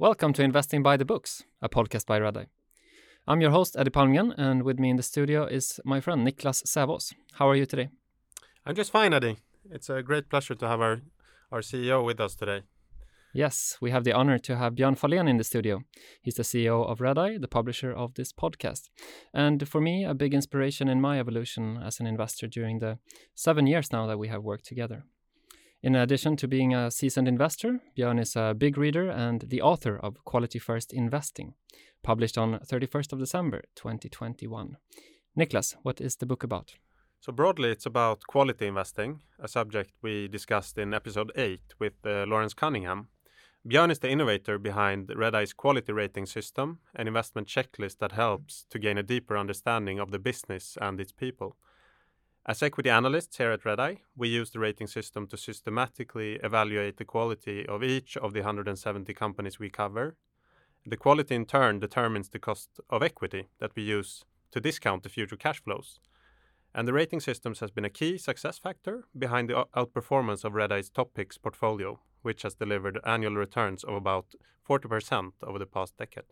Welcome to Investing by the Books, a podcast by Redeye. I'm your host, Eddie Palmgren, and with me in the studio is my friend Niklas Savos. How are you today? I'm just fine, Eddie. It's a great pleasure to have our, our CEO with us today. Yes, we have the honor to have Björn Fahlén in the studio. He's the CEO of Redeye, the publisher of this podcast. And for me, a big inspiration in my evolution as an investor during the seven years now that we have worked together. In addition to being a seasoned investor, Björn is a big reader and the author of Quality First Investing, published on 31st of December 2021. Niklas, what is the book about? So broadly, it's about quality investing, a subject we discussed in episode 8 with uh, Lawrence Cunningham. Björn is the innovator behind Red Redeye's quality rating system, an investment checklist that helps to gain a deeper understanding of the business and its people. As equity analysts here at Redeye, we use the rating system to systematically evaluate the quality of each of the 170 companies we cover. The quality in turn determines the cost of equity that we use to discount the future cash flows. And the rating systems has been a key success factor behind the outperformance of Redeye's top picks portfolio, which has delivered annual returns of about 40% over the past decade.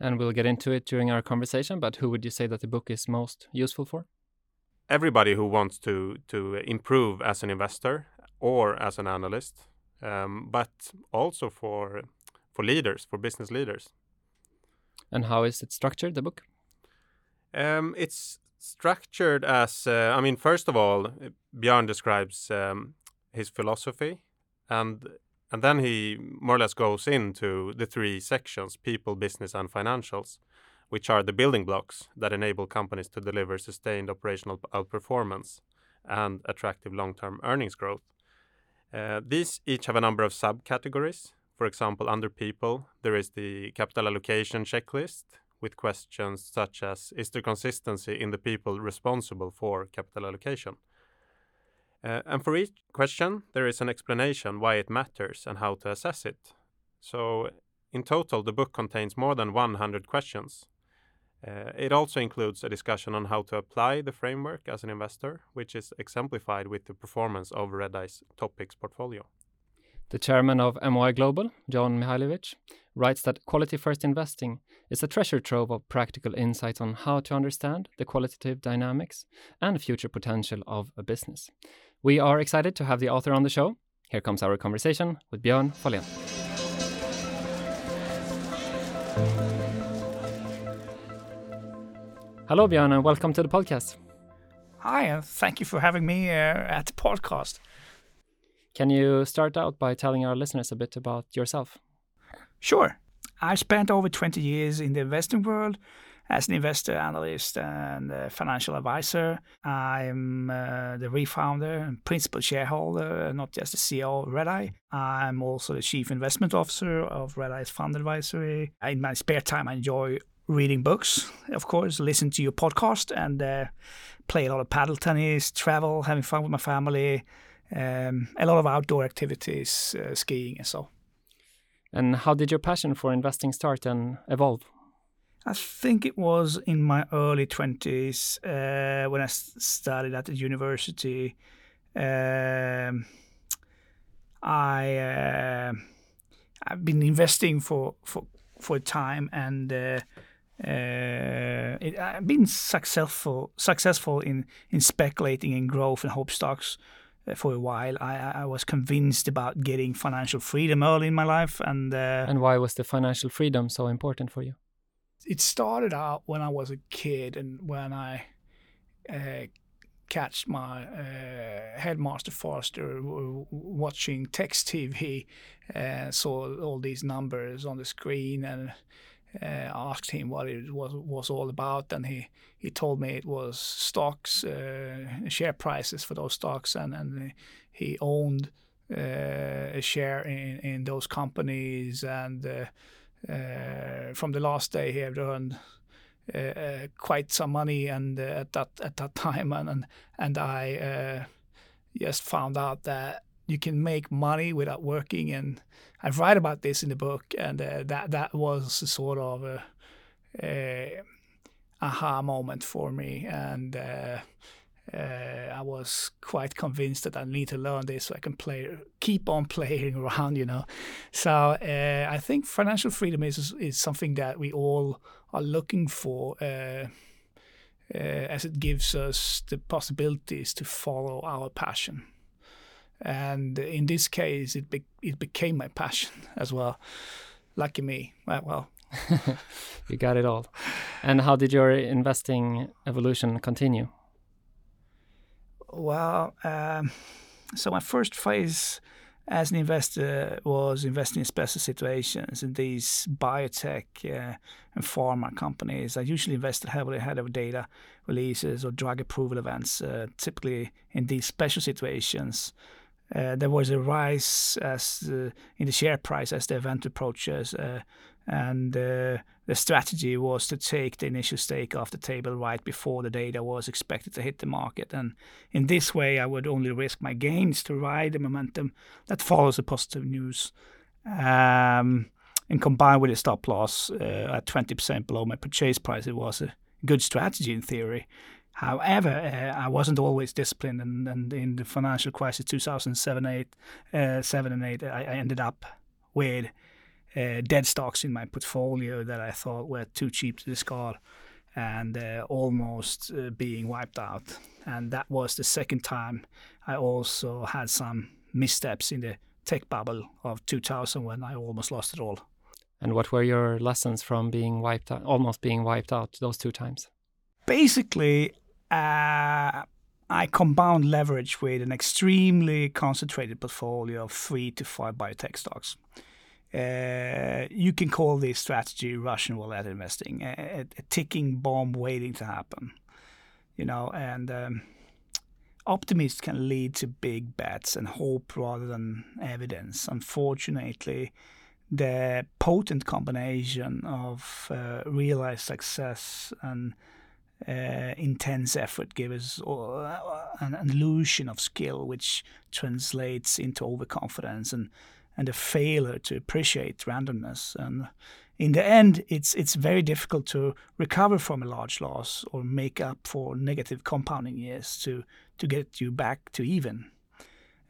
And we'll get into it during our conversation, but who would you say that the book is most useful for? Everybody who wants to to improve as an investor or as an analyst, um, but also for for leaders, for business leaders. And how is it structured, the book? Um, it's structured as uh, I mean, first of all, Björn describes um, his philosophy, and and then he more or less goes into the three sections: people, business, and financials which are the building blocks that enable companies to deliver sustained operational outperformance and attractive long-term earnings growth. Uh, these each have a number of subcategories. For example, under people, there is the capital allocation checklist with questions such as Is there consistency in the people responsible for capital allocation? Uh, and for each question, there is an explanation why it matters and how to assess it. So, in total, the book contains more than 100 questions uh, it also includes a discussion on how to apply the framework as an investor, which is exemplified with the performance of Redeye's top picks portfolio. The chairman of MOI Global, John Mihaljevic, writes that quality first investing is a treasure trove of practical insights on how to understand the qualitative dynamics and future potential of a business. We are excited to have the author on the show. Here comes our conversation with Björn Fahlén. Hello, Björn, and welcome to the podcast. Hi, and thank you for having me uh, at the podcast. Can you start out by telling our listeners a bit about yourself? Sure. I spent over 20 years in the investing world as an investor, analyst, and financial advisor. I'm uh, the refounder and principal shareholder, not just the CEO of Redeye. I'm also the chief investment officer of Redeye's fund advisory. In my spare time, I enjoy reading books, of course, listen to your podcast, and uh, play a lot of paddle tennis, travel, having fun with my family, um, a lot of outdoor activities, uh, skiing, and so. And how did your passion for investing start and evolve? I think it was in my early 20s uh, when I started at the university. Um, I uh, I've been investing for for for a time and uh, uh, it, I've been successful successful in in speculating in growth and hope stocks uh, for a while. I, I was convinced about getting financial freedom early in my life, and uh, and why was the financial freedom so important for you? It started out when I was a kid, and when I uh, catch my uh, headmaster Foster watching text TV, uh, saw all these numbers on the screen, and uh, asked him what it was was all about, and he he told me it was stocks, uh, share prices for those stocks, and and he owned uh, a share in in those companies, and uh, uh, from the last day he had earned. Uh, quite some money and at that at that time and and, and I just found out that you can make money without working and I write about this in the book and uh, that that was a sort of a, a aha moment for me and uh, uh, I was quite convinced that I need to learn this so I can play, keep on playing around, you know. So uh, I think financial freedom is is something that we all are looking for, uh, uh as it gives us the possibilities to follow our passion. And in this case, it be- it became my passion as well. Lucky me. Well, you got it all. And how did your investing evolution continue? Well, um, so my first phase as an investor was investing in special situations in these biotech uh, and pharma companies. I usually invested heavily ahead of data releases or drug approval events, uh, typically in these special situations. Uh, there was a rise as uh, in the share price as the event approaches, uh, and the strategy was to take the initial stake off the table right before the data was expected to hit the market. And in this way, I would only risk my gains to ride the momentum that follows the positive news. Um, and combined with a stop loss uh, at 20% below my purchase price, it was a good strategy in theory. However, uh, I wasn't always disciplined, and, and, in the financial crisis 2007, eight, uh, 7 and 8, I, I ended up with uh, dead stocks in my portfolio that I thought were too cheap to discard and uh, almost uh, being wiped out. And that was the second time I also had some missteps in the tech bubble of 2000 when I almost lost it all. And what were your lessons from being wiped out, almost being wiped out those two times? Basically, uh, I compound leverage with an extremely concentrated portfolio of three to five biotech stocks. Uh, you can call this strategy Russian roulette investing, a, a, ticking bomb waiting to happen. You know, and um, optimism can lead to big bets and hope rather than evidence. Unfortunately, the potent combination of uh, realized success and uh, intense effort gives us uh, an illusion of skill, which translates into overconfidence and and a failure to appreciate randomness. And in the end, it's it's very difficult to recover from a large loss or make up for negative compounding years to to get you back to even.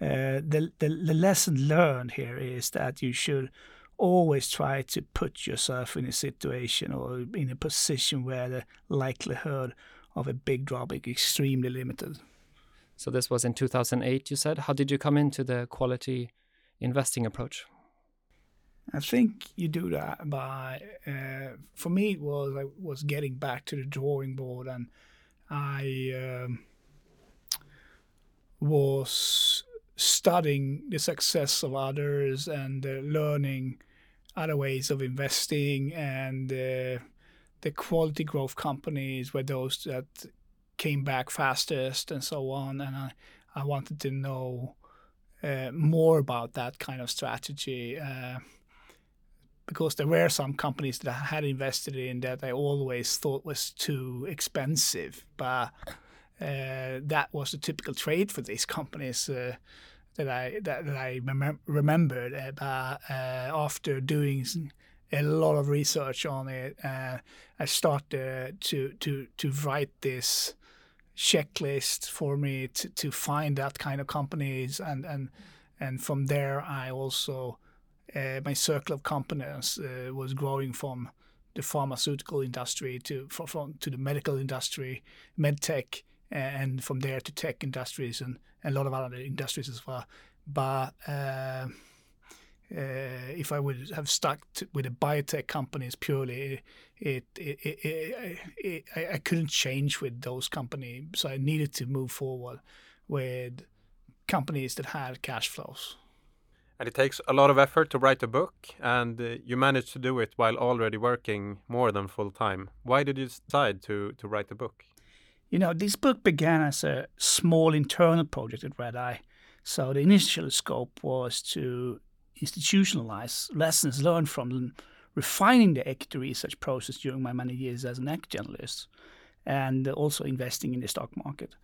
Uh, the, the the lesson learned here is that you should always try to put yourself in a situation or in a position where the likelihood of a big drop is extremely limited. So this was in 2008, you said. How did you come into the quality investing approach? I think you do that by, uh, for me, it was I was getting back to the drawing board, and I um, was studying the success of others and uh, learning other ways of investing, and uh, the quality growth companies were those that came back fastest, and so on. And I, I wanted to know uh, more about that kind of strategy uh, because there were some companies that I had invested in that I always thought was too expensive, but uh, that was the typical trade for these companies uh, that I that, that I mem- remembered. Uh, but uh, after doing a lot of research on it, I started to to to write this checklist for me to, to find that kind of companies and and and from there I also uh, my circle of companies uh, was growing from the pharmaceutical industry to from to the medical industry, medtech, and from there to tech industries and, and a lot of other industries as well. But uh, uh, if I would have stuck to, with the biotech companies purely, it, it, it, it, I couldn't change with those companies. So I needed to move forward with companies that had cash flows. And it takes a lot of effort to write a book, and uh, you managed to do it while already working more than full time. Why did you decide to, to write a book? You know, this book began as a small internal project at Redeye. So the initial scope was to institutionalize lessons learned from refining the equity research process during my many years as an equity journalist and also investing in the stock market.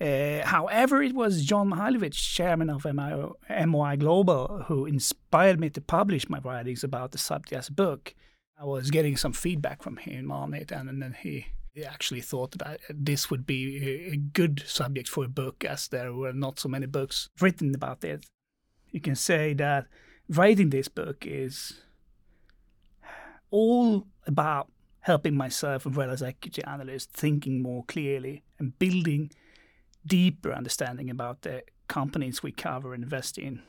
Uh, however, it was John Mihaljevic, chairman of MOI Global, who inspired me to publish my writings about the subject as a book. I was getting some feedback from him on it, and, and then he actually thought that this would be a good subject for a book, as there were not so many books written about it. You can say that writing this book is all about helping myself and well as equity analyst thinking more clearly and building deeper understanding about the companies we cover and invest in.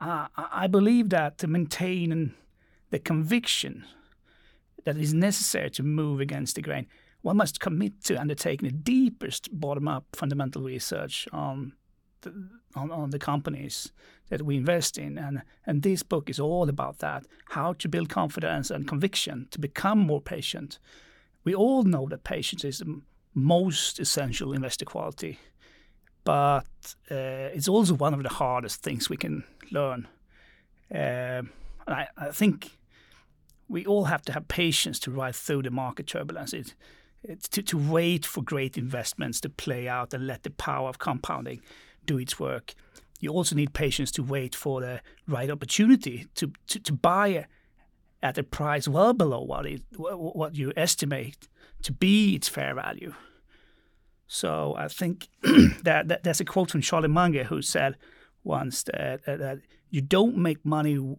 Uh, I believe that to maintain the conviction that is necessary to move against the grain, one must commit to undertaking the deepest bottom-up fundamental research on the, on, on the companies that we invest in. And, and this book is all about that how to build confidence and conviction to become more patient. We all know that patience is the most essential investor quality, but uh, it's also one of the hardest things we can learn. Uh, I, I, think we all have to have patience to ride through the market turbulence. It, it's to, to wait for great investments to play out and let the power of compounding do its work. You also need patience to wait for the right opportunity to, to, to buy at a price well below what it what you estimate to be its fair value. So I think that, that there's a quote from Charlie Munger who said once that, that you don't make money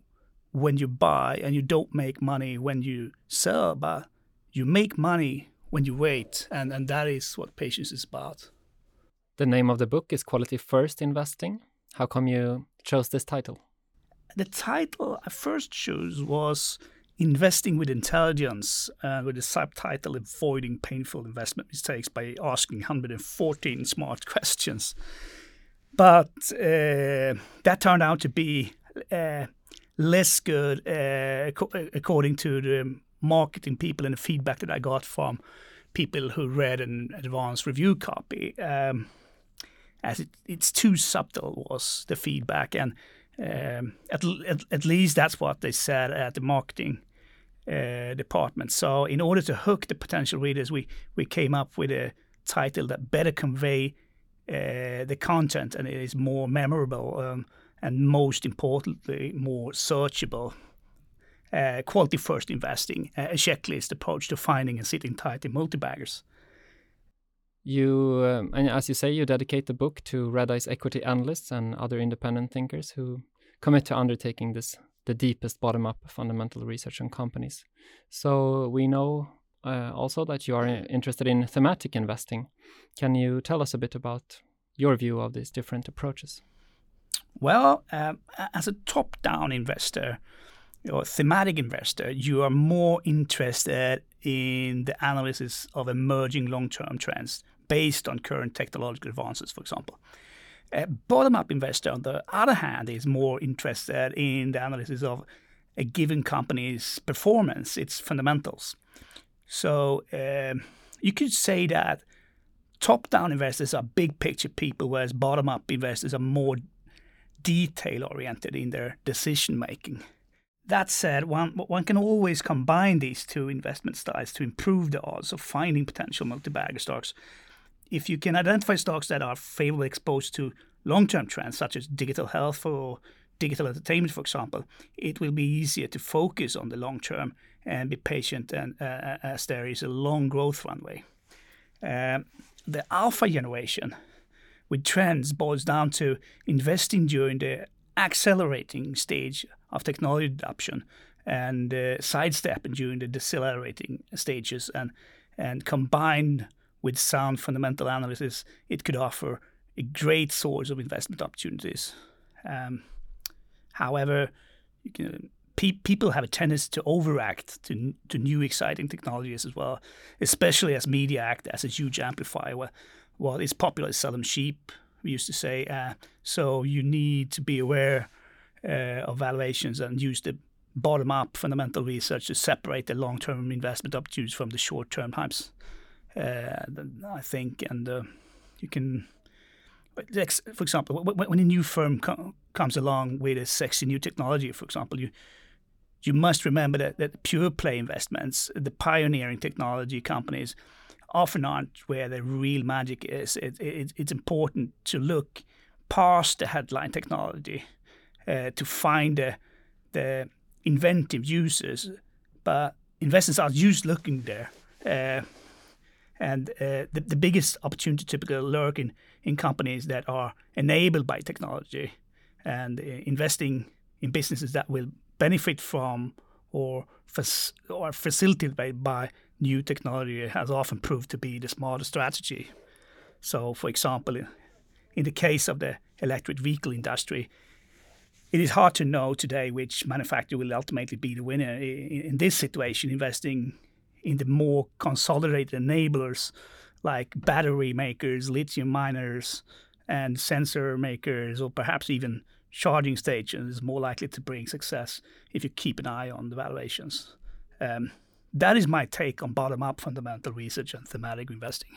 when you buy and you don't make money when you sell, but you make money when you wait, and, and that is what patience is about. The name of the book is Quality First Investing. How come you chose this title? The title I first chose was Investing with Intelligence, uh, with the subtitle Avoiding Painful Investment Mistakes by Asking 114 Smart Questions. But uh, that turned out to be uh, less good uh, according to the marketing people and the feedback that I got from people who read an advanced review copy. Um, as it, it's too subtle was the feedback, and um, at, at, at least that's what they said at the marketing uh, department. So in order to hook the potential readers, we we came up with a title that better convey uh, the content and it is more memorable um, and most importantly more searchable. Uh, quality first investing, a checklist approach to finding and sitting tight in multi-baggers. You, um, and as you say, you dedicate the book to Redeye's equity analysts and other independent thinkers who commit to undertaking this the deepest bottom-up fundamental research on companies. So we know uh, also that you are interested in thematic investing. Can you tell us a bit about your view of these different approaches? Well, um, as a top-down investor or thematic investor, you are more interested in the analysis of emerging long-term trends based on current technological advances, for example. A bottom up investor, on the other hand, is more interested in the analysis of a given company's performance, its fundamentals. So um, you could say that top down investors are big picture people, whereas bottom up investors are more detail oriented in their decision making. That said, one, one can always combine these two investment styles to improve the odds of finding potential multi-bagger stocks if you can identify stocks that are favorably exposed to long-term trends such as digital health or digital entertainment, for example, it will be easier to focus on the long term and be patient, and uh, uh as there is a long growth runway. Uh, the alpha generation with trends boils down to investing during the accelerating stage of technology adoption and uh, sidestepping during the decelerating stages, and and combined with sound fundamental analysis, it could offer a great source of investment opportunities. Um, however, can, pe- people have a tendency to overact to, to new exciting technologies as well, especially as media act as a huge amplifier. Well, it's popular to sell them cheap, we used to say. Uh, so you need to be aware uh, of valuations and use the bottom up fundamental research to separate the long term investment opportunities from the short term hypes. Uh, I think, and uh, you can, for example, when a new firm comes along with a sexy new technology, for example, you you must remember that, that pure play investments, the pioneering technology companies, often aren't where the real magic is. It, it, it's important to look past the headline technology uh, to find the, the inventive users. But investors are used looking there. Uh, And uh, the, the biggest opportunity typically lurk in, in companies that are enabled by technology and uh, investing in businesses that will benefit from or, fac- or facilitated by, by new technology has often proved to be the smarter strategy. So, for example, in the case of the electric vehicle industry, it is hard to know today which manufacturer will ultimately be the winner. In this situation, investing in the more consolidated enablers like battery makers, lithium miners, and sensor makers, or perhaps even charging stations is more likely to bring success if you keep an eye on the valuations. Um, that is my take on bottom up fundamental research and thematic investing.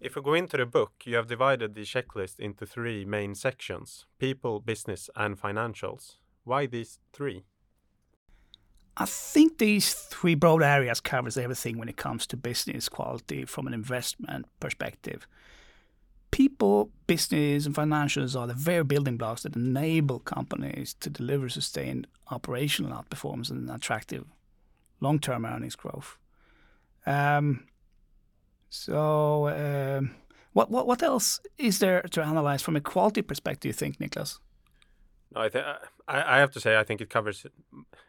If we go into the book, you have divided the checklist into three main sections people, business, and financials. Why these three? I think these three broad areas covers everything when it comes to business quality from an investment perspective. People, business, and financials are the very building blocks that enable companies to deliver sustained operational outperformance and attractive long-term earnings growth. Um, so, um, what else is there to analyze from a quality perspective? You think, Niklas? No, I, have to say I think it covers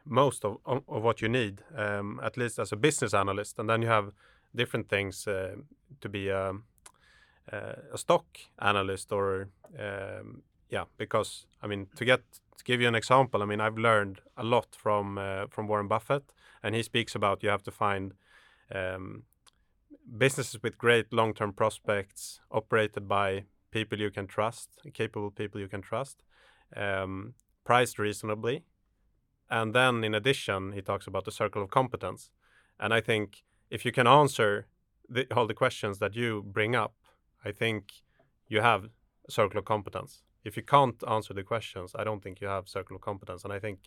most of, what you need, um, at least as a business analyst. And then you have different things uh, to be a, uh, a stock analyst or yeah, because I mean to get to give you an example, I mean I've learned a lot from uh, from Warren Buffett, and he speaks about you have to find um, businesses with great long-term prospects, operated by people you can trust, capable people you can trust um, priced reasonably. And then, in addition, he talks about the circle of competence. And I think if you can answer the, all the questions that you bring up, I think you have a circle of competence. If you can't answer the questions, I don't think you have circle of competence. And I think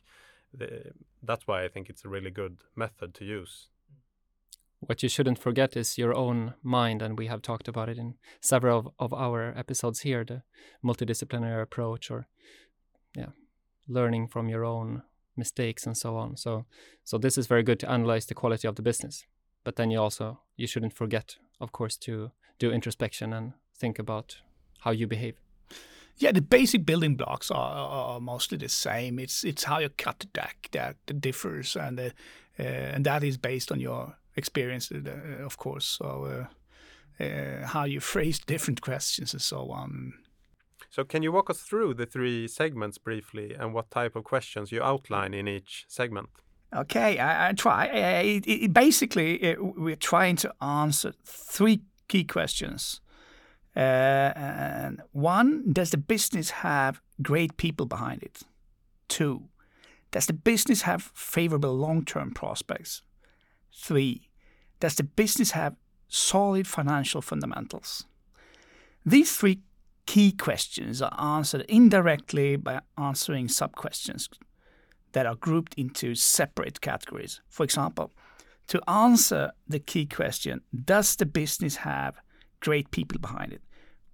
the, that's why I think it's a really good method to use. What you shouldn't forget is your own mind, and we have talked about it in several of, of our episodes here the multidisciplinary approach or yeah learning from your own mistakes and so on so so this is very good to analyze the quality of the business but then you also you shouldn't forget of course to do introspection and think about how you behave yeah the basic building blocks are, are mostly the same it's it's how you cut the deck that, that differs and uh, uh, and that is based on your experience uh, of course so uh, uh, how you phrase different questions and so on so, can you walk us through the three segments briefly and what type of questions you outline in each segment? Okay, I, I try. Uh, it, it, basically, it, we're trying to answer three key questions. Uh, and one, does the business have great people behind it? Two, does the business have favorable long term prospects? Three, does the business have solid financial fundamentals? These three key questions are answered indirectly by answering sub questions that are grouped into separate categories. For example, to answer the key question, does the business have great people behind it?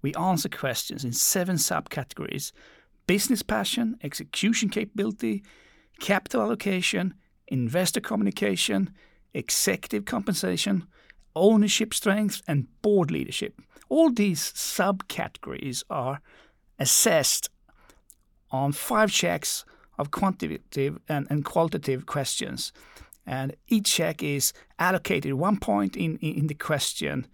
We answer questions in seven subcategories business passion, execution capability, capital allocation, investor communication, executive compensation, ownership strength, and board leadership. All these subcategories are assessed on five checks of quantitative and, and qualitative questions. And each check is allocated one point in, in the question.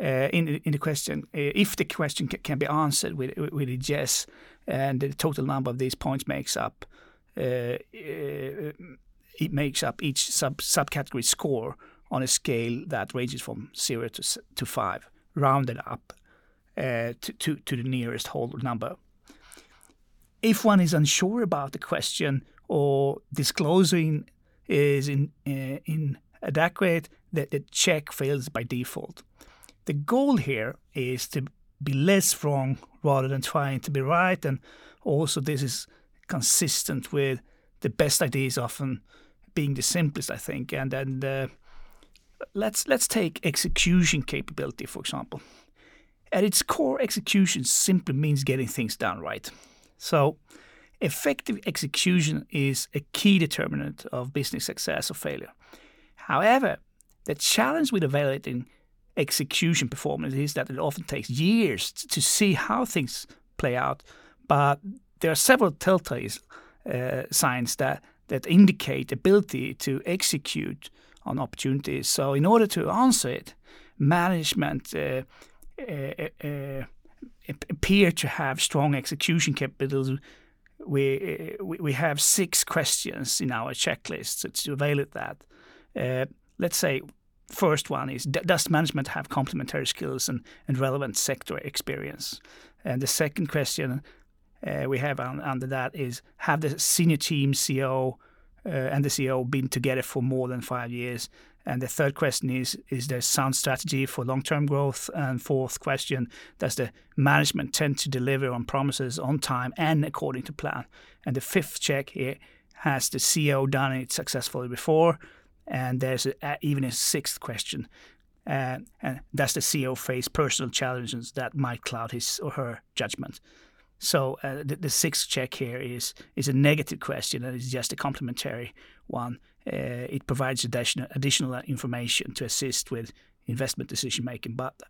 Uh, in, in the question, uh, if the question can be answered with, with a yes, and the total number of these points makes up, uh, uh, it makes up each sub subcategory score on a scale that ranges from zero to to five rounded up uh, to, to, to the nearest whole number. If one is unsure about the question or disclosing is in, uh, inadequate, that the check fails by default. The goal here is to be less wrong rather than trying to be right, and also this is consistent with the best ideas often being the simplest, I think, and and uh, let's let's take execution capability for example. At its core, execution simply means getting things done right. So, effective execution is a key determinant of business success or failure. However, the challenge with evaluating execution performance is that it often takes years to see how things play out. But there are several telltale uh, signs that that indicate ability to execute on opportunities. So, in order to answer it, management uh, uh, uh appear to have strong execution capabilities. We, we, we have six questions in our checklist to, to evaluate that. Uh, let's say first one is does management have complementary skills and, and relevant sector experience? And the second question uh, we have on, under that is have the senior team CEO uh, and the CEO been together for more than five years? And the third question is Is there sound strategy for long term growth? And fourth question Does the management tend to deliver on promises on time and according to plan? And the fifth check here Has the CEO done it successfully before? And there's a, even a sixth question uh, and does the CEO face personal challenges that might cloud his or her judgment? So uh, the, the, sixth check here is is a negative question and it's just a complementary one. Uh, it provides additional, additional information to assist with investment decision making, but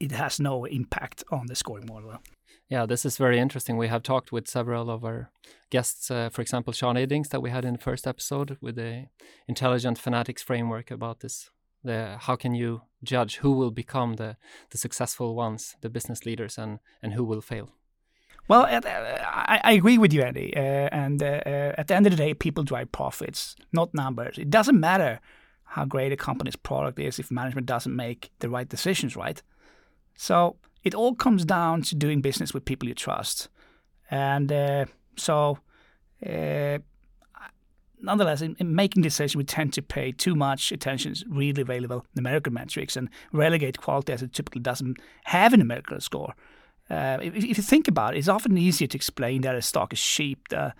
it has no impact on the scoring model. Yeah, this is very interesting. We have talked with several of our guests, uh, for example, Sean Iddings, that we had in the first episode with the Intelligent Fanatics framework about this. The how can you judge who will become the the successful ones, the business leaders, and and who will fail? Well, uh, I, I, agree with you, Andy. Uh, and uh, uh, at the end of the day, people drive profits, not numbers. It doesn't matter how great a company's product is if management doesn't make the right decisions, right? So it all comes down to doing business with people you trust. And uh, so, uh, nonetheless, in, in, making decisions, we tend to pay too much attention to really available numerical metrics and relegate quality as it typically doesn't have a numerical score. Uh, if, if, you think about it, it's often easier to explain that a stock is cheap, the,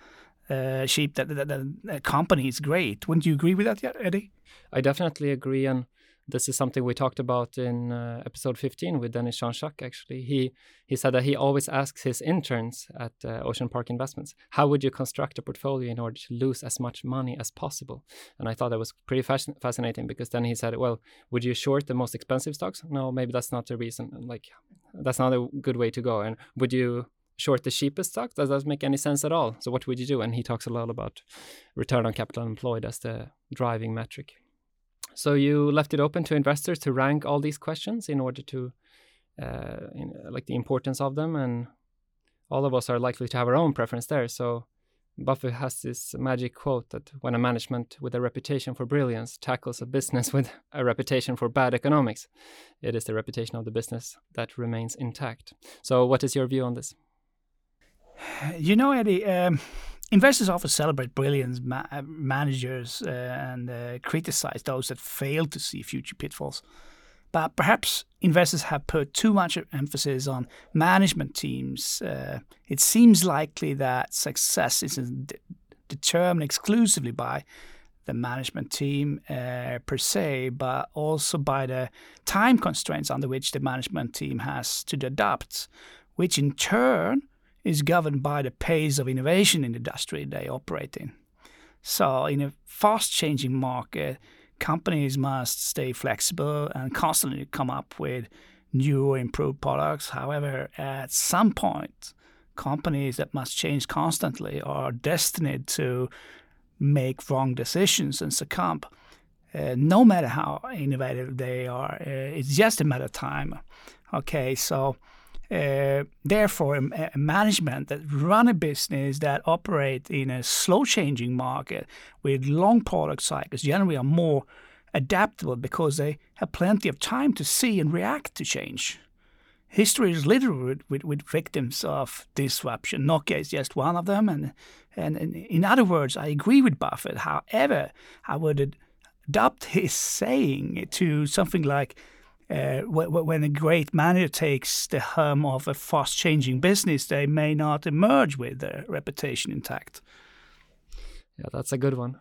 uh, cheap that, that, that a company is great. Wouldn't you agree with that, Eddie? I definitely agree, and this is something we talked about in uh, episode 15 with Dennis Jean-Jacques. Actually, he he said that he always asks his interns at uh, Ocean Park Investments, "How would you construct a portfolio in order to lose as much money as possible?" And I thought that was pretty fasc- fascinating because then he said, "Well, would you short the most expensive stocks? No, maybe that's not the reason. Like, that's not a good way to go. And would you?" short the cheapest stock? Does that make any sense at all? So what would you do? And he talks a lot about return on capital employed as the driving metric. So you left it open to investors to rank all these questions in order to, uh, in, like the importance of them, and all of us are likely to have our own preference there. So Buffett has this magic quote that when a management with a reputation for brilliance tackles a business with a reputation for bad economics, it is the reputation of the business that remains intact. So, what is your view on this? You know, Eddie, um, investors often celebrate brilliant ma- uh, managers uh, and uh, criticize those that fail to see future pitfalls. But perhaps investors have put too much emphasis on management teams. Uh, it seems likely that success isn't de- determined exclusively by the management team uh, per se, but also by the time constraints under which the management team has to adapt, which in turn is governed by the pace of innovation in the industry they operate in. So, in a fast changing market, companies must stay flexible and constantly come up with new or improved products. However, at some point, companies that must change constantly are destined to make wrong decisions and succumb. Uh, no matter how innovative they are, uh, it's just a matter of time. Okay, so uh, therefore, a, a, management that run a business that operate in a slow changing market with long product cycles generally are more adaptable because they have plenty of time to see and react to change. History is littered with, with, victims of disruption. Nokia is just one of them. And, and, and in other words, I agree with Buffett. However, I would adopt his saying to something like, uh, when a great manager takes the helm of a fast changing business, they may not emerge with their reputation intact. Yeah, that's a good one.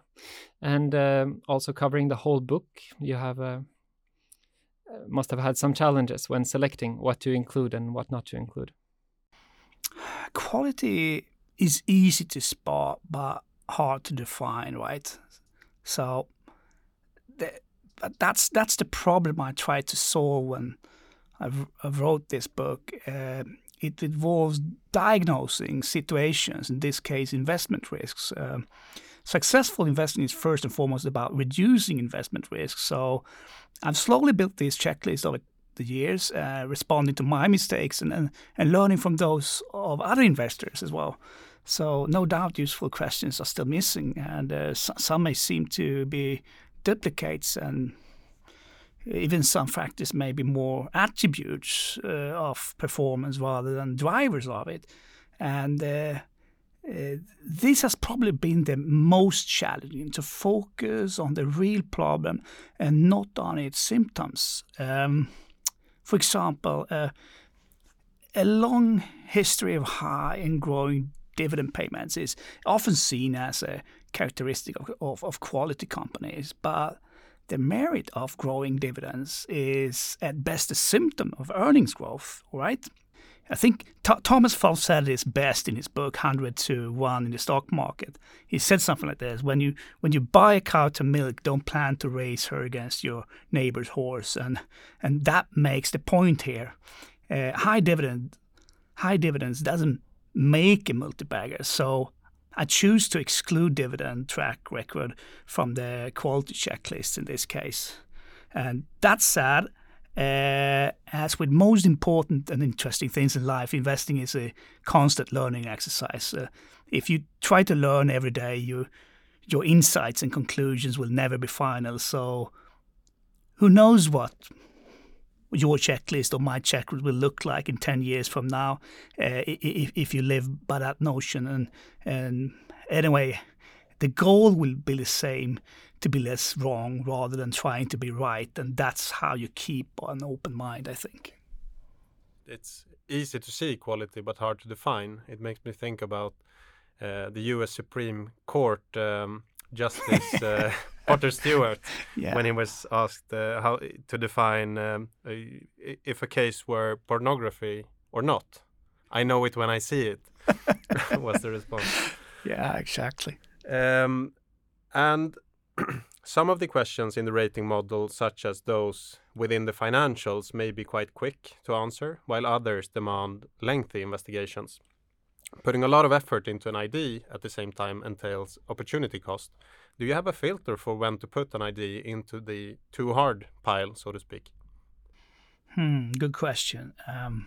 And um, also covering the whole book, you have uh, uh, must have had some challenges when selecting what to include and what not to include. Quality is easy to spot, but hard to define, right? So that's that's the problem I tried to solve when I, I wrote this book. Uh, it involves diagnosing situations, in this case, investment risks. Um, successful investing is first and foremost about reducing investment risks. So I've slowly built this checklist over the years, uh, responding to my mistakes and, and, and learning from those of other investors as well. So no doubt useful questions are still missing, and uh, some may seem to be duplicates and even some factors may be more attributes uh, of performance rather than drivers of it. And uh, uh, this has probably been the most challenging to focus on the real problem and not on its symptoms. Um, for example, uh, a long history of high and growing dividend payments is often seen as a characteristic of, of, of quality companies, but the merit of growing dividends is at best a symptom of earnings growth, right? I think Th- Thomas Phelps said this best in his book 100 to 1 in the stock market. He said something like this when you when you buy a cow to milk don't plan to race her against your neighbor's horse and and that makes the point here. Uh, high dividend high dividends doesn't make a multi-bagger. So I choose to exclude dividend track record from the quality checklist in this case. And that said, Uh, as with most important and interesting things in life, investing is a constant learning exercise. Uh, if you try to learn every day, you, your insights and conclusions will never be final. So, who knows what your checklist or my checklist will look like in 10 years from now uh, if, if you live by that notion. And, and anyway, the goal will be the same to be less wrong rather than trying to be right. And that's how you keep an open mind, I think. It's easy to see equality, but hard to define. It makes me think about uh, the US Supreme Court um, Justice. Uh, Potter Stewart yeah. when he was asked uh, how to define um, if a case were pornography or not. I know it when I see it. was the response? Yeah, exactly. Um, and some of the questions in the rating model, such as those within the financials, may be quite quick to answer, while others demand lengthy investigations. Putting a lot of effort into an ID at the same time entails opportunity cost, do you have a filter for when to put an ID into the too hard pile, so to speak? Hmm, good question. Um,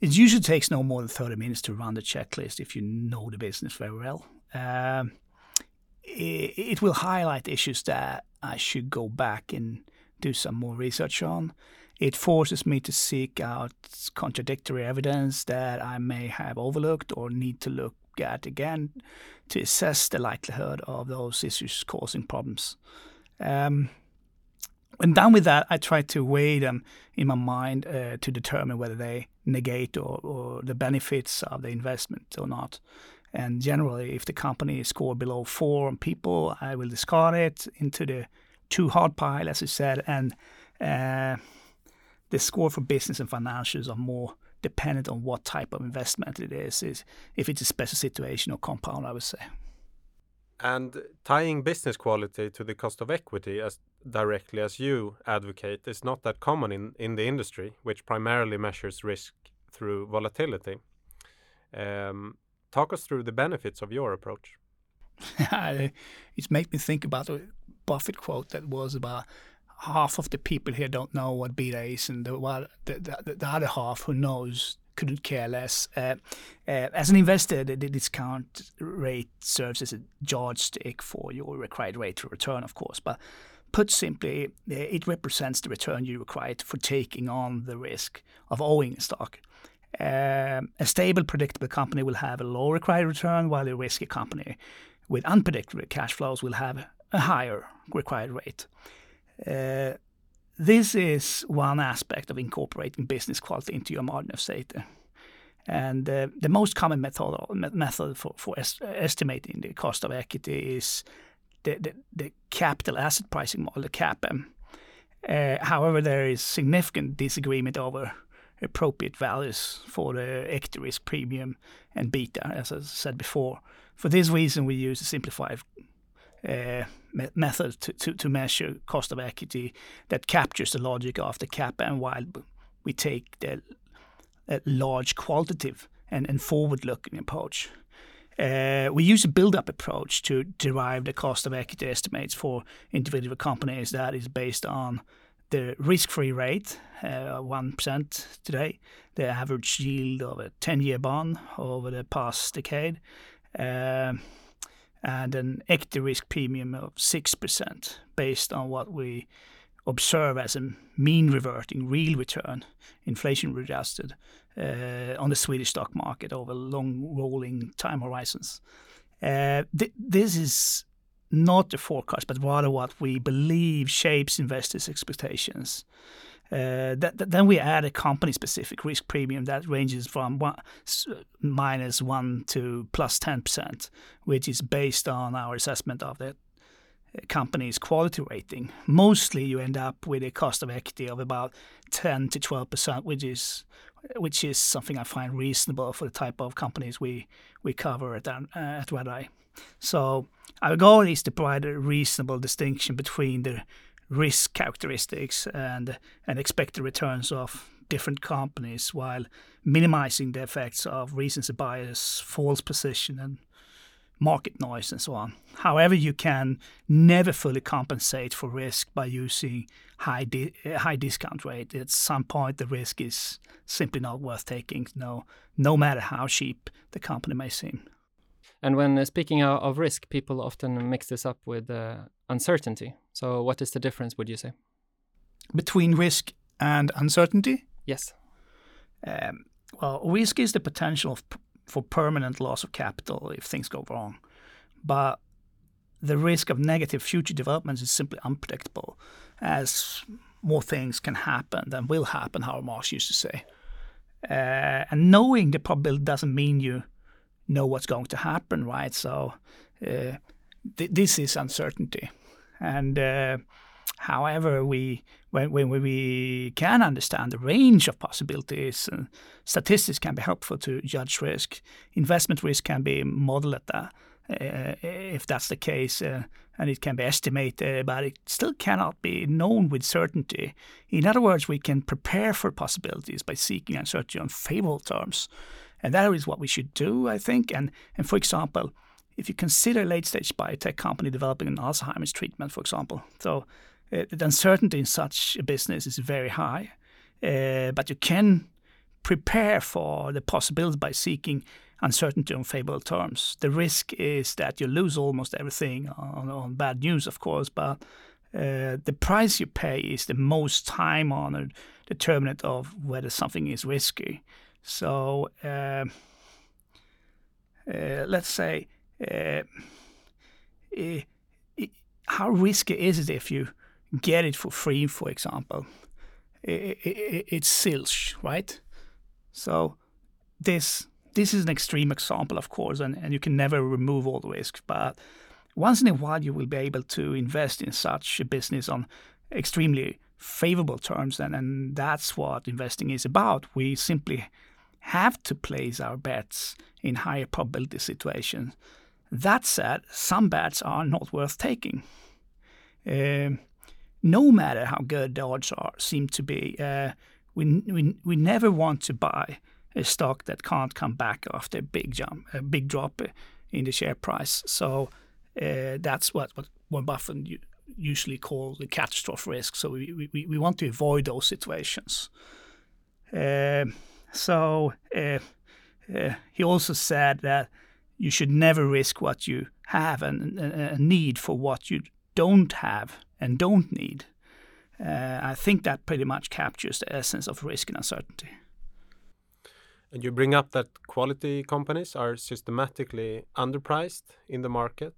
it usually takes no more than 30 minutes to run the checklist if you know the business very well. Um, it, it, will highlight issues that I should go back and do some more research on. It forces me to seek out contradictory evidence that I may have overlooked or need to look at again to assess the likelihood of those issues causing problems. Um, when done with that, I try to weigh them in my mind uh, to determine whether they negate or, or, the benefits of the investment or not. And generally, if the company scored below four on people, I will discard it into the too hard pile, as you said. And uh, the score for business and financials are more dependent on what type of investment it is, is if it's a special situation or compound, I would say. And tying business quality to the cost of equity as directly as you advocate is not that common in, in the industry, which primarily measures risk through volatility. Um, talk us through the benefits of your approach. it made me think about a Buffett quote that was about half of the people here don't know what beta is, and the, well, the, the, the other half who knows couldn't care less. Uh, uh, as an investor, the, the, discount rate serves as a yardstick for your required rate of return, of course. But put simply, uh, it represents the return you require for taking on the risk of owning a stock. Um, a stable, predictable company will have a low required return, while a risky company with unpredictable cash flows will have a higher required rate. Uh, this is one aspect of incorporating business quality into your margin of. And uh, the most common method, method for, for est estimating the cost of equity is the, the, the, capital asset pricing model, the CAPM. Uh, however, there is significant disagreement over appropriate values for the equity risk premium and beta, as I said before. For this reason, we use a simplified uh, me- method to, to, to measure cost of equity that captures the logic of the cap, and while we take the large qualitative and, and forward-looking approach. Uh, we use a build-up approach to derive the cost of equity estimates for individual companies that is based on the risk-free rate, uh, one percent today, the average yield of a ten-year bond over the past decade, uh, and an equity risk premium of six percent, based on what we observe as a mean reverting real return, inflation adjusted, uh, on the Swedish stock market over long rolling time horizons. Uh, th- this is not the forecast, but rather what we believe shapes investors' expectations. Uh, then we add a company-specific risk premium that ranges from one, minus one to plus ten percent, which is based on our assessment of the company's quality rating. Mostly, you end up with a cost of equity of about ten to twelve percent, which is which is something I find reasonable for the type of companies we we cover at uh, at Redeye. So our goal is to provide a reasonable distinction between the risk characteristics and and expected returns of different companies while minimizing the effects of recency bias, false position, and market noise and so on. However, you can never fully compensate for risk by using high di- high discount rate. At some point, the risk is simply not worth taking. No, no matter how cheap the company may seem. And when uh, speaking of risk, people often mix this up with uh, uncertainty. So, what is the difference? Would you say between risk and uncertainty? Yes. Um, well, risk is the potential of for permanent loss of capital if things go wrong. But the risk of negative future developments is simply unpredictable, as more things can happen than will happen, Howard Marks used to say. Uh, and knowing the probability doesn't mean you know what's going to happen, right? So uh, th- this is uncertainty. And uh, However, we when, when we can understand the range of possibilities, and statistics can be helpful to judge risk. Investment risk can be modeled at that. Uh, if that's the case, uh, and it can be estimated, but it still cannot be known with certainty. In other words, we can prepare for possibilities by seeking uncertainty on favorable terms, and that is what we should do, I think. And and for example, if you consider a late-stage biotech company developing an Alzheimer's treatment, for example, so uh, the uncertainty in such a business is very high, uh, but you can prepare for the possibility by seeking uncertainty on favorable terms. The risk is that you lose almost everything on, on bad news, of course, but uh, the price you pay is the most time honored determinant of whether something is risky. So uh, uh, let's say, uh, how risky is it if you get it for free, for example, it, it, it's silch, right? So this this is an extreme example, of course, and, and you can never remove all the risk. But once in a while, you will be able to invest in such a business on extremely favorable terms, and, and that's what investing is about. We simply have to place our bets in higher probability situations. That said, some bets are not worth taking. Um, no matter how good the odds are seem to be, uh, we, we we never want to buy a stock that can't come back after a big jump, a big drop in the share price. So uh, that's what, what Warren Buffett usually calls the catastrophe risk. So we, we, we want to avoid those situations. Uh, so uh, uh, he also said that you should never risk what you have and, and need for what you don't have and don't need. Uh, I think that pretty much captures the essence of risk and uncertainty. And you bring up that quality companies are systematically underpriced in the market.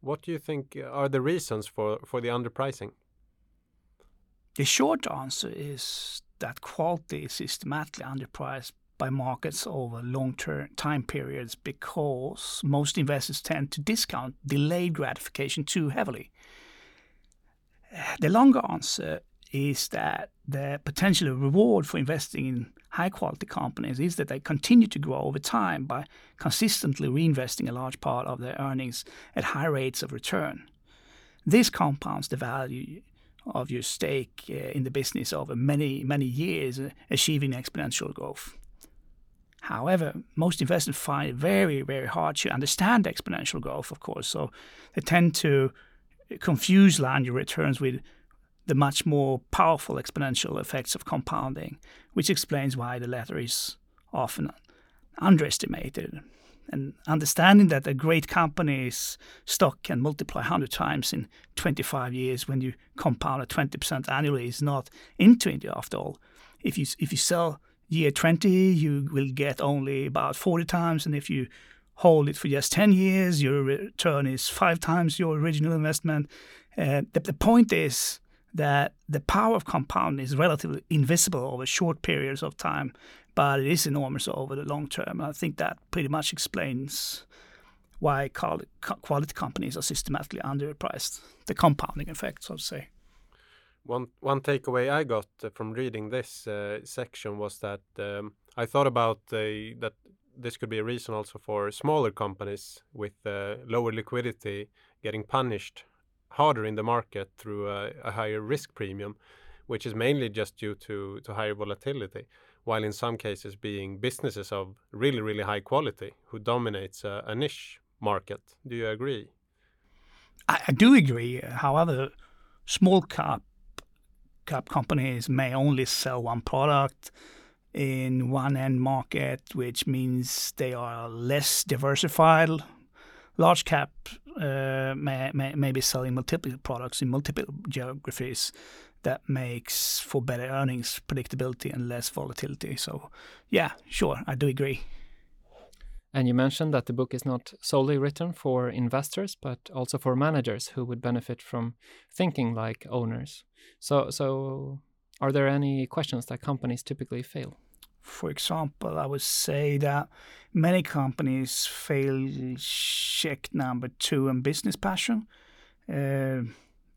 What do you think are the reasons for, for the underpricing? The short answer is that quality is systematically underpriced by markets over long term time periods because most investors tend to discount delayed gratification too heavily. The longer answer is that the potential reward for investing in high quality companies is that they continue to grow over time by consistently reinvesting a large part of their earnings at high rates of return. this compounds the value of your stake uh, in the business over many, many years, uh, achieving exponential growth. However, most investors find it very, very hard to understand exponential growth, of course. So they tend to confuse annual returns with the much more powerful exponential effects of compounding, which explains why the latter is often underestimated. And understanding that a great company's stock can multiply 100 times in 25 years when you compound at 20% annually is not intuitive after all. If you, if you sell year 20, you will get only about 40 times. And if you hold it for just 10 years, your return is five times your original investment. Uh, the, the point is that the power of compounding is relatively invisible over short periods of time, but it is enormous over the long term. And I think that pretty much explains why quality companies are systematically underpriced. The compounding effect, so to say. One one takeaway I got uh, from reading this uh, section was that um, I thought about uh, that this could be a reason also for smaller companies with uh, lower liquidity getting punished harder in the market through a, a, higher risk premium, which is mainly just due to, to higher volatility, while in some cases being businesses of really, really high quality who dominates a, a niche market. Do you agree? I, I, do agree. However, small cap cap companies may only sell one product in one end market, which means they are less diversified large cap uh, may, may, may be selling multiple products in multiple geographies that makes for better earnings predictability and less volatility. So, yeah, sure, I do agree. And you mentioned that the book is not solely written for investors, but also for managers who would benefit from thinking like owners. So, so are there any questions that companies typically fail? For example, I would say that many companies fail check number two in business passion. Uh,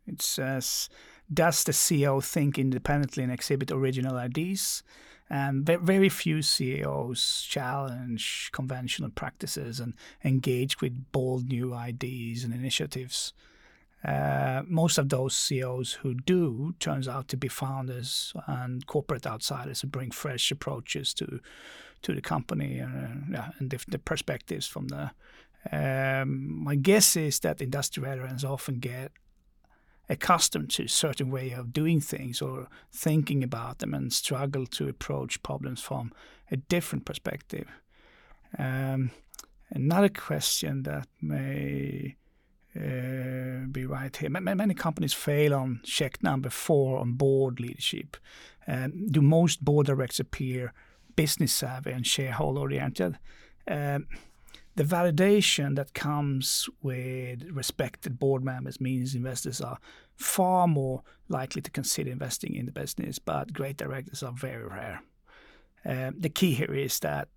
it says, does the CEO think independently and exhibit original ideas? And very few CEOs challenge conventional practices and engage with bold new ideas and initiatives. Uh, most of those CEOs who do turns out to be founders and corporate outsiders who bring fresh approaches to to the company and, uh, and different perspectives from the. Um, my guess is that industry veterans often get accustomed to a certain way of doing things or thinking about them and struggle to approach problems from a different perspective. Um, another question that may uh, be right here. Many companies fail on check number four on board leadership. Um, do most board directors appear business savvy and shareholder oriented? Um, the validation that comes with respected board members means investors are far more likely to consider investing in the business, but great directors are very rare. Um, the key here is that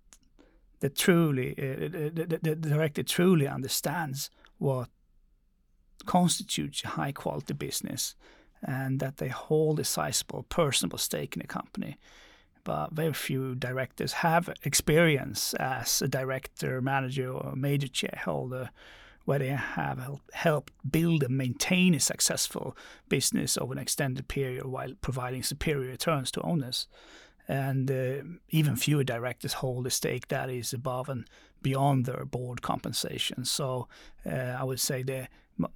the truly uh, the, the, the director truly understands what constitutes a high quality business and that they hold a sizable personal stake in the company. But very few directors have experience as a director, manager, or major shareholder where they have helped build and maintain a successful business over an extended period while providing superior returns to owners. And uh, even fewer directors hold a stake that is above and beyond their board compensation. So uh, I would say the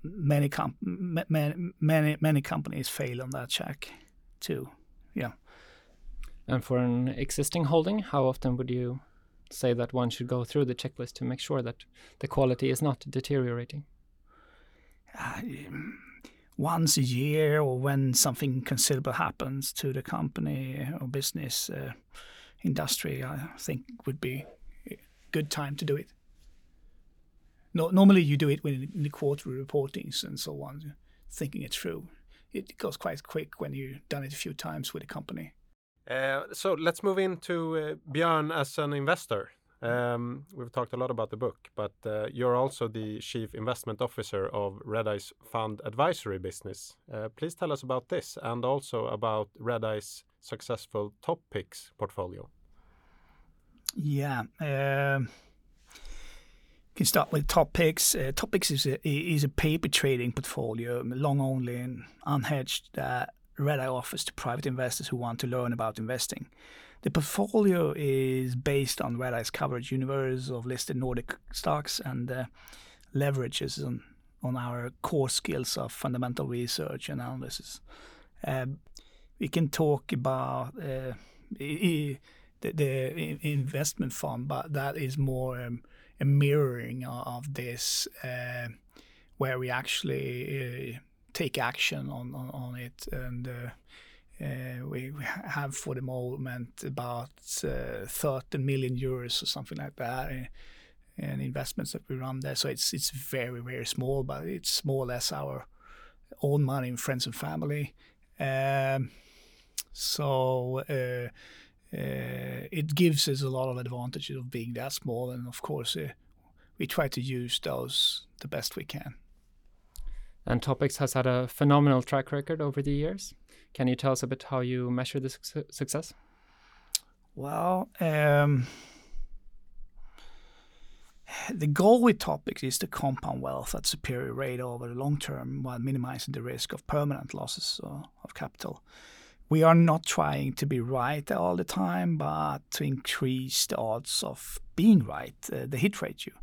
many com- many many many companies fail on that check too. Yeah. And for an existing holding, how often would you say that one should go through the checklist to make sure that the quality is not deteriorating? Uh, once a year, or when something considerable happens to the company or business uh, industry, I think would be a good time to do it. No, normally you do it when in the quarterly reportings and so on, thinking it through. It goes quite quick when you've done it a few times with a company. Uh, so let's move into uh, Björn as an investor. Um, we've talked a lot about the book, but uh, you're also the chief investment officer of Redeye's fund advisory business. Uh, please tell us about this and also about Redeye's successful top picks portfolio. Yeah. Uh, can start with Top Picks. Uh, Top Picks is a, is a paper trading portfolio, long only and unhedged, that Redeye offers to private investors who want to learn about investing. The portfolio is based on Redeye's coverage universe of listed Nordic stocks and uh, leverages on, on our core skills of fundamental research and analysis. Um, we can talk about uh, the, the, investment fund, but that is more um, a mirroring of this, uh, where we actually uh, take action on, on, on it. And uh, uh, we have for the moment about uh, 30 million euros or something like that in, in, investments that we run there. So it's it's very very small, but it's more or less our own money, and friends and family. Um, so uh, uh, it gives us a lot of advantages of being that small, and of course, uh, we try to use those the best we can. And Top Picks has had a phenomenal track record over the years. Can you tell us a bit how you measure the su success? Well, um, the goal with Top Picks is to compound wealth at superior rate over the long term while minimizing the risk of permanent losses uh, of capital we are not trying to be right all the time, but to increase the odds of being right, uh, the hit ratio.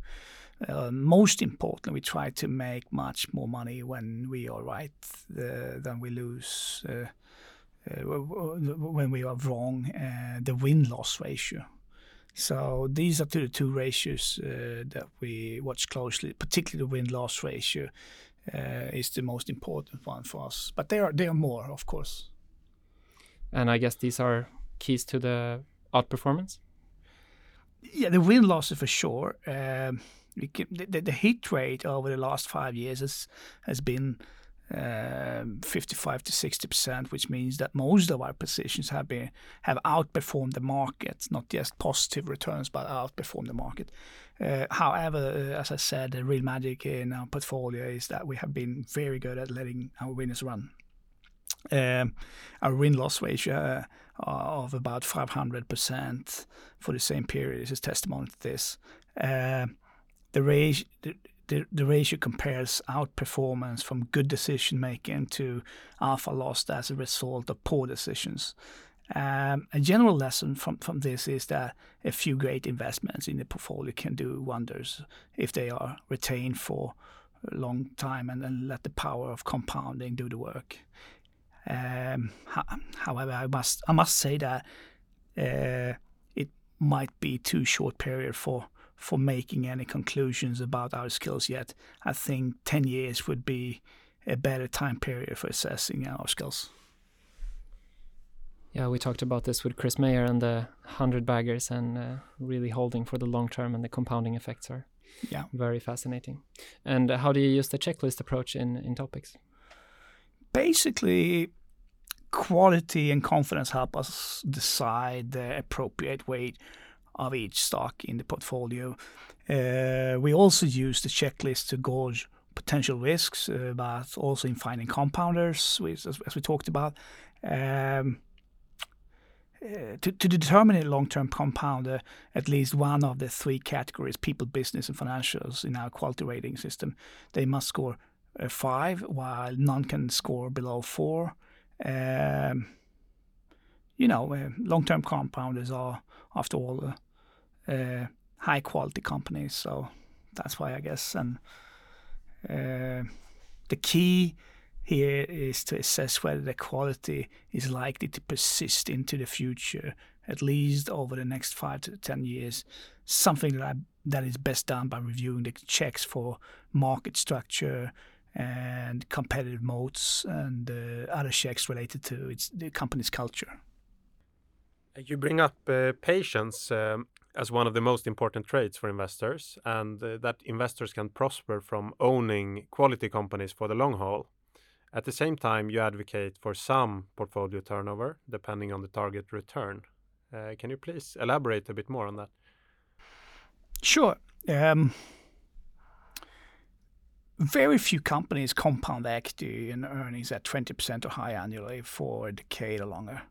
Uh, most importantly, we try to make much more money when we are right uh, than we lose uh, uh, when we are wrong, uh, the win loss ratio. So these are the two ratios that we watch closely, particularly the win loss ratio is the most important one for us. But there are, there are more, of course. And I guess these are keys to the outperformance. Yeah, the win losses for sure. Um, the, the, hit rate over the last five years has has been um, 55 to 60 percent, which means that most of our positions have been have outperformed the market, not just positive returns, but outperformed the market. Uh, however, uh, as I said, the real magic in our portfolio is that we have been very good at letting our winners run. Um, our win-loss ratio uh, of about 500% for the same period is a testimony to this. Uh, the, ratio, the, the, the, ratio compares outperformance from good decision making to alpha lost as a result of poor decisions. Um, a general lesson from, from this is that a few great investments in the portfolio can do wonders if they are retained for a long time and then let the power of compounding do the work. Um, however, I must I must say that uh, it might be too short period for for making any conclusions about our skills yet. I think ten years would be a better time period for assessing our skills. Yeah, we talked about this with Chris Mayer and the hundred baggers, and uh, really holding for the long term, and the compounding effects are yeah very fascinating. And how do you use the checklist approach in in Top Picks? basically quality and confidence help us decide the appropriate weight of each stock in the portfolio. Uh, we also use the checklist to gauge potential risks, uh, but also in finding compounders, as, we talked about. Um, uh, to, to, determine a long-term compounder, at least one of the three categories, people, business, and financials in our quality rating system, they must score five, while none can score below four. Um, you know, long-term compounders are, after all, uh, high-quality companies. So that's why I guess. And uh, the key here is to assess whether the quality is likely to persist into the future, at least over the next five to ten years. Something that I, that is best done by reviewing the checks for market structure, and competitive moats and uh, other checks related to its the company's culture. You bring up uh, patience um, as one of the most important traits for investors, and uh, that investors can prosper from owning quality companies for the long haul. At the same time, you advocate for some portfolio turnover depending on the target return. Uh, can you please elaborate a bit more on that? Sure. Um, very few companies compound equity and earnings at 20% or higher annually for a decade or longer.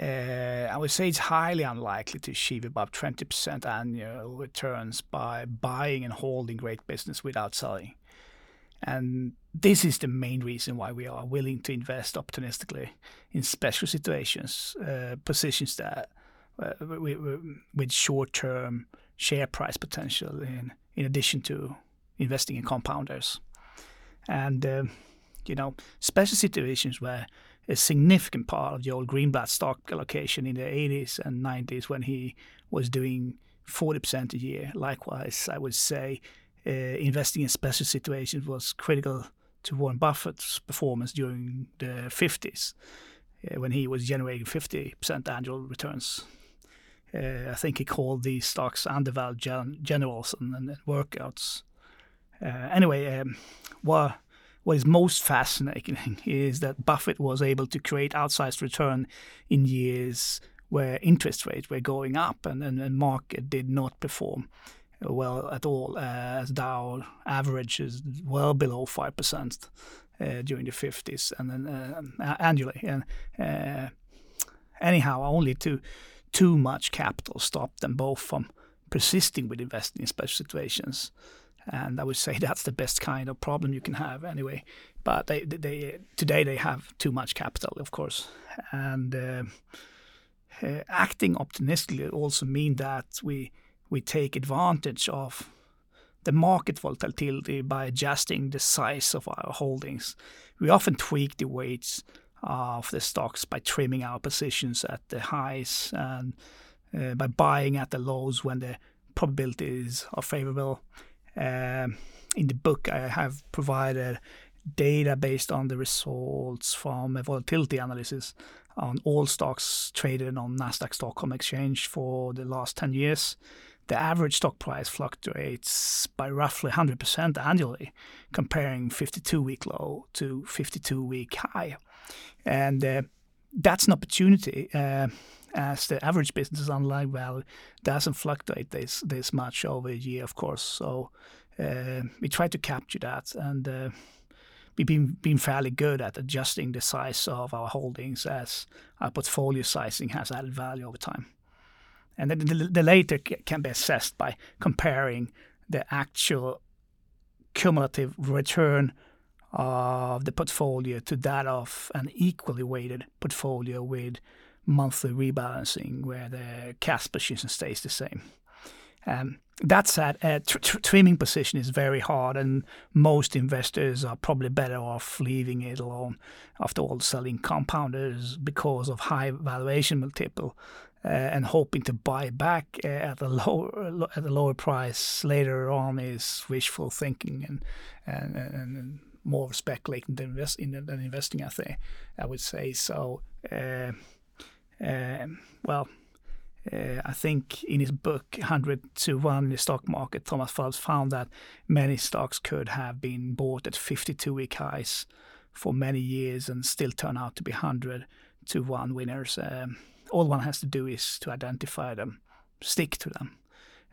Uh, I would say it's highly unlikely to achieve above 20% annual returns by buying and holding great business without selling. And this is the main reason why we are willing to invest opportunistically in special situations, uh, positions that uh, with short-term share price potential in in addition to investing in compounders. And uh, you know, special situations where a significant part of Joel Greenblatt stock allocation in the 80s and 90s when he was doing 40% a year. Likewise, I would say uh, investing in special situations was critical to Warren Buffett's performance during the 50s uh, when he was generating 50% annual returns. Uh, I think he called these stocks undervalued gen- generals and, and workouts. Uh, anyway, um, what what is most fascinating is that Buffett was able to create outsized return in years where interest rates were going up and, and the market did not perform well at all, uh, as Dow averages well below 5% uh, during the 50s and then uh, annually. And uh, anyhow, only too, too much capital stopped them both from persisting with investing in special situations and I would say that's the best kind of problem you can have anyway. But they, they today they have too much capital, of course, and uh, uh, acting optimistically also mean that we we take advantage of the market volatility by adjusting the size of our holdings. We often tweak the weights of the stocks by trimming our positions at the highs and uh, by buying at the lows when the probabilities are favorable in the book, I have provided data based on the results from a volatility analysis on all stocks traded on Nasdaq Stockholm Exchange for the last 10 years. The average stock price fluctuates by roughly 100% annually, comparing 52 week low to 52 week high. And uh, that's an opportunity. Uh, as the average business online value doesn't fluctuate this this much over a year, of course. So uh, we try to capture that, and uh, we've been been fairly good at adjusting the size of our holdings as our portfolio sizing has added value over time. And then the, the later can be assessed by comparing the actual cumulative return of the portfolio to that of an equally weighted portfolio with monthly rebalancing where the cash position stays the same. Um, that said, uh, tr- tr- trimming position is very hard, and most investors are probably better off leaving it alone. After all, selling compounders because of high valuation multiple uh, and hoping to buy back uh, at a lower at a lower price later on is wishful thinking and and, and more speculating than, invest, than investing. I think I would say so. Um, well, uh, I think in his book 100 to 1 in the stock market, Thomas Phelps found that many stocks could have been bought at 52 week highs for many years and still turn out to be 100 to 1 winners. Um, all one has to do is to identify them, stick to them.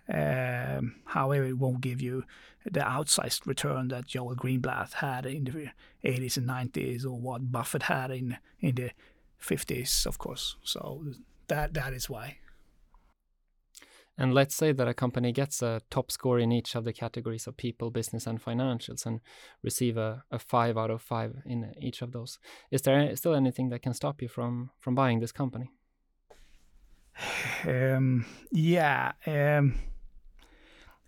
Um, however, it won't give you the outsized return that Joel Greenblatt had in the 80s and 90s, or what Buffett had in in the 50s, of course. So that that is why. And let's say that a company gets a top score in each of the categories of people, business, and financials and receive a, a five out of five in each of those. Is there still anything that can stop you from from buying this company? Um, yeah. Um,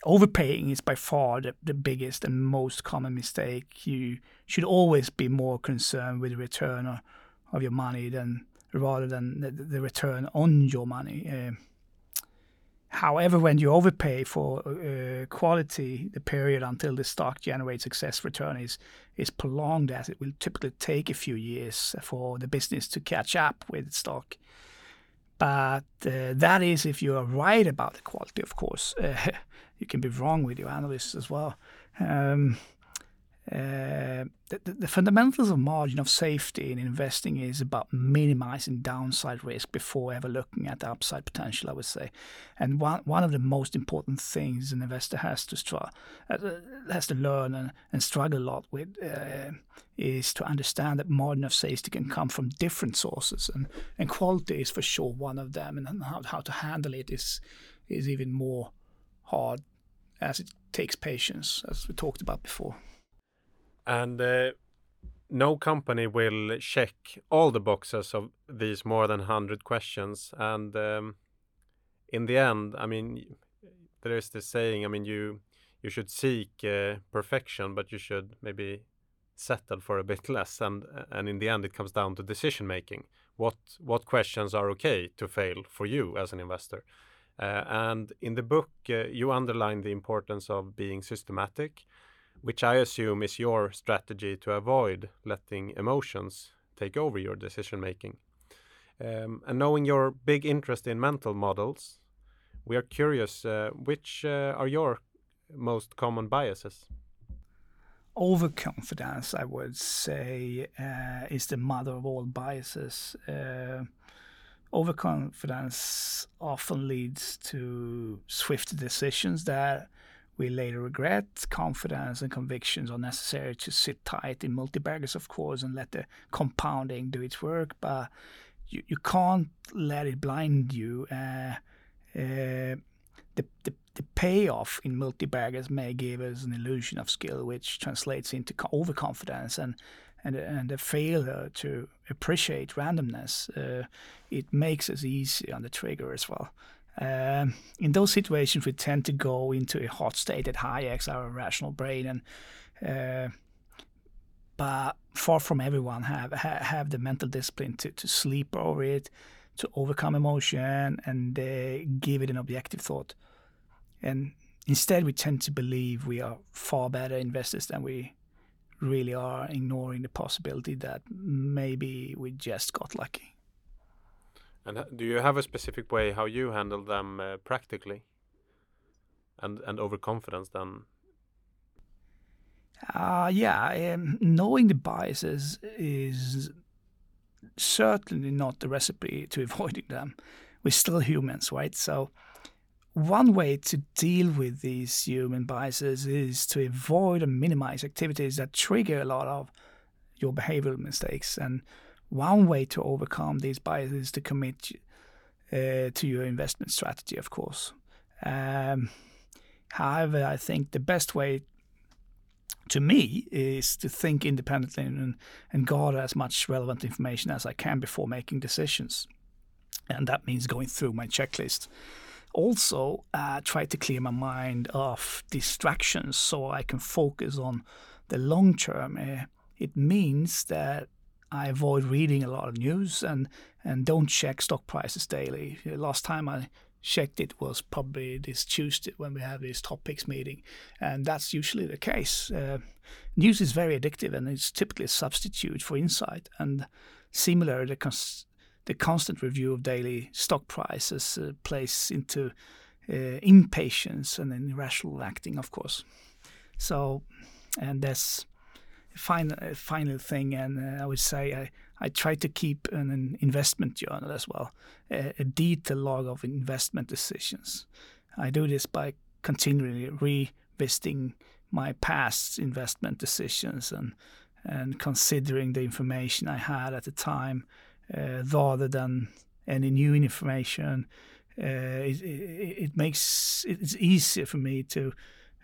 overpaying is by far the, the biggest and most common mistake. You should always be more concerned with return of, of your money than rather than the, the return on your money. Uh, However, when you overpay for uh, quality, the period until the stock generates excess return is, is prolonged as it will typically take a few years for the business to catch up with the stock. But uh, that is if you are right about the quality, of course. You can be wrong with your analysts as well. Um, uh, the, the, fundamentals of margin of safety in investing is about minimizing downside risk before ever looking at the upside potential, I would say. And one, one of the most important things an investor has to try, uh, has to learn and, and struggle a lot with uh, is to understand that margin of safety can come from different sources, and, and quality is for sure one of them. And how, how to handle it is is even more hard as it takes patience, as we talked about before. And uh, no company will check all the boxes of these more than 100 questions. And um, in the end, I mean, there is this saying, I mean, you you should seek uh, perfection, but you should maybe settle for a bit less. And and in the end, it comes down to decision making. What what questions are okay to fail for you as an investor? Uh, and in the book, uh, you underline the importance of being systematic which I assume is your strategy to avoid letting emotions take over your decision making. Um, and knowing your big interest in mental models, we are curious uh, which uh, are your most common biases? Overconfidence, I would say, uh, is the mother of all biases. Uh, overconfidence often leads to swift decisions that we later regret. Confidence and convictions are necessary to sit tight in multi-baggers, of course, and let the compounding do its work. But you, you can't let it blind you. Uh, uh, the, the, the payoff in multi-baggers may give us an illusion of skill, which translates into overconfidence and and and a failure to appreciate randomness. Uh, it makes us easy on the trigger as well. Um, in those situations, we tend to go into a hot state that hijacks our rational brain, and uh, but far from everyone have have the mental discipline to, to sleep over it, to overcome emotion, and uh, give it an objective thought. And instead, we tend to believe we are far better investors than we really are, ignoring the possibility that maybe we just got lucky. And do you have a specific way how you handle them uh, practically? And and overconfidence then? Uh, yeah, um, knowing the biases is certainly not the recipe to avoiding them. We're still humans, right? So one way to deal with these human biases is to avoid and minimize activities that trigger a lot of your behavioral mistakes and one way to overcome these biases is to commit uh, to your investment strategy, of course. Um, however, I think the best way to me is to think independently and, and gather as much relevant information as I can before making decisions. And that means going through my checklist. Also, uh, try to clear my mind of distractions so I can focus on the long term. Uh, it means that I avoid reading a lot of news and, and don't check stock prices daily. Last time I checked it was probably this Tuesday when we have this top picks meeting, and that's usually the case. Uh, news is very addictive and it's typically a substitute for insight. And similar, the, cons- the constant review of daily stock prices uh, plays into uh, impatience and then irrational acting, of course. So, and that's final uh, final thing, and uh, I would say I, I try to keep an, an investment journal as well, a, a, detailed log of investment decisions. I do this by continually revisiting my past investment decisions and and considering the information I had at the time, uh, rather than any new information. Uh, it, it, it, makes it's easier for me to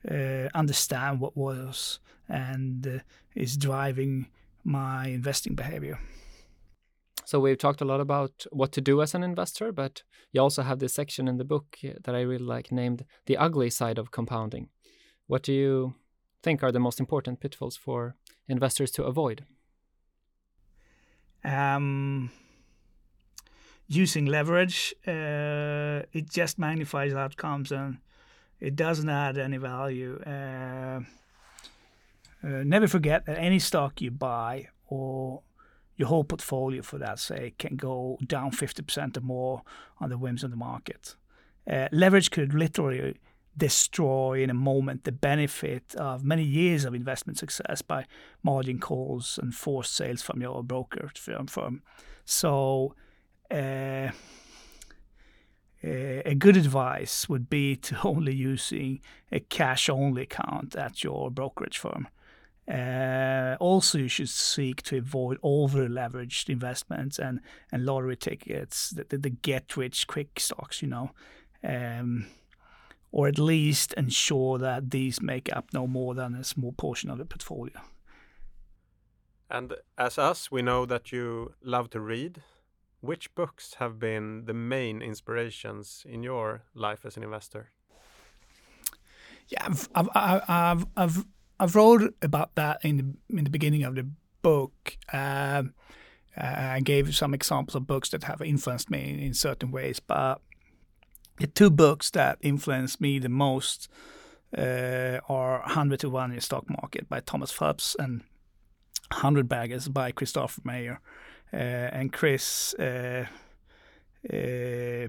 uh, understand what was and uh, is driving my investing behavior. So we've talked a lot about what to do as an investor, but you also have this section in the book that I really like named "The Ugly Side of Compounding." What do you think are the most important pitfalls for investors to avoid? Um, using leverage, uh, it just magnifies outcomes and it doesn't add any value. Uh, uh, never forget that any stock you buy or your whole portfolio, for that sake, can go down 50% or more on the whims of the market. Uh, leverage could literally destroy in a moment the benefit of many years of investment success by margin calls and forced sales from your broker firm. So, uh, a good advice would be to only using a cash only account at your brokerage firm. Uh, also, you should seek to avoid over leveraged investments and, and lottery tickets, the, the, the get rich quick stocks, you know. Um, or at least ensure that these make up no more than a small portion of the portfolio. And as us, we know that you love to read. Which books have been the main inspirations in your life as an investor? Yeah, I've I've I've I've, I've wrote about that in the in the beginning of the book. Um, I gave some examples of books that have influenced me in, in certain ways, but the two books that influenced me the most uh, are 100 to 1 in the stock market by Thomas Phelps and 100 Baggers by Christopher Mayer. Uh, and Chris, uh, uh,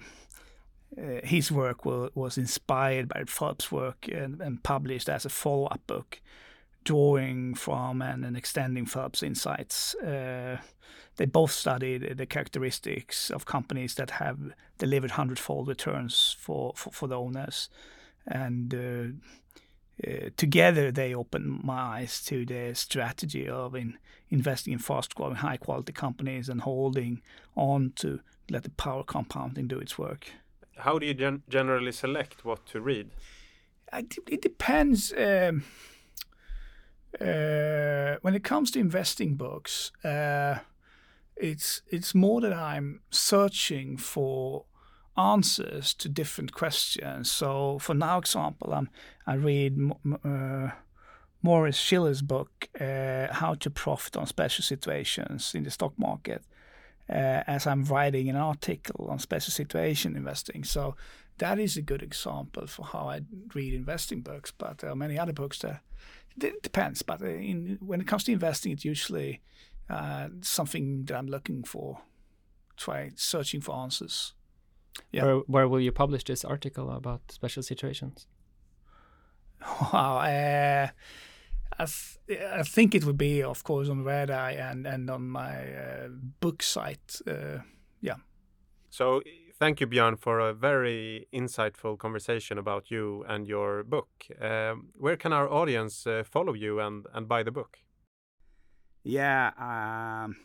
his work was inspired by Phelps' work and, and published as a follow up book drawing from and, and extending Phelps' insights. Uh, they both studied the characteristics of companies that have delivered hundredfold returns for, for, for the owners. And uh, uh, together, they opened my eyes to the strategy of in, investing in fast growing, high quality companies and holding on to let the power compounding do its work. How do you gen generally select what to read? It, depends. Um, uh, when it comes to investing books, uh, it's it's more that I'm searching for answers to different questions. So, for now, example, I'm I read uh, Maurece Schiller's book, uh, How to Profit on Special Situations in the Stock Market, uh, as I'm writing an article on special situation investing. So, that is a good example for how I read investing books. But there are many other books that it depends. But in, when it comes to investing, it's usually uh, something that I'm looking for, try searching for answers. Yeah. Where, where will you publish this article about special situations? Wow. Uh, I, th I think it would be, of course, on Redeye and, and on my uh, book site. Uh, yeah. So thank you, Björn, for a very insightful conversation about you and your book. Um, where can our audience uh, follow you and, and buy the book? Yeah, um,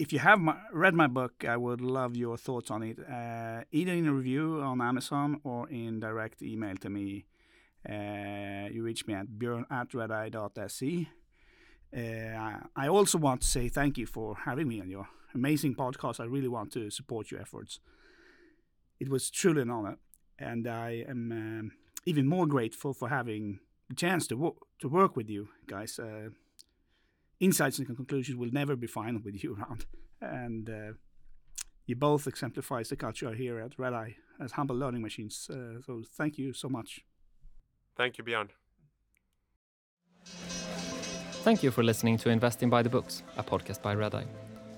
if you have my, read my book, I would love your thoughts on it, uh, either in a review on Amazon or in direct email to me. Uh, you reach me at björn at redeye.se. Uh, I also want to say thank you for having me on your amazing podcast. I really want to support your efforts. It was truly an honor, and I am um, even more grateful for having the chance to, wo- to work with you guys. Uh, insights and conclusions will never be final with you around. And uh, you both exemplifies the culture here at Redeye as humble learning machines. Uh, so thank you so much. Thank you, Björn. Thank you for listening to Investing by the Books, a podcast by Redeye.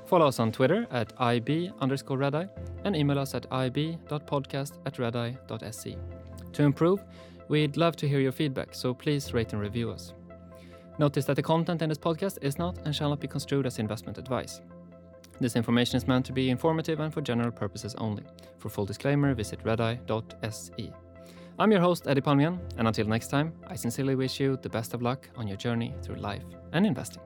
Follow us on Twitter at IB underscore Redeye and email us at ib.podcast at redeye.se. To improve, we'd love to hear your feedback, so please rate and review us. Notice that the content in this podcast is not and shall not be construed as investment advice. This information is meant to be informative and for general purposes only. For full disclaimer, visit redeye.se. I'm your host, Eddie Palmian, and until next time, I sincerely wish you the best of luck on your journey through life and investing.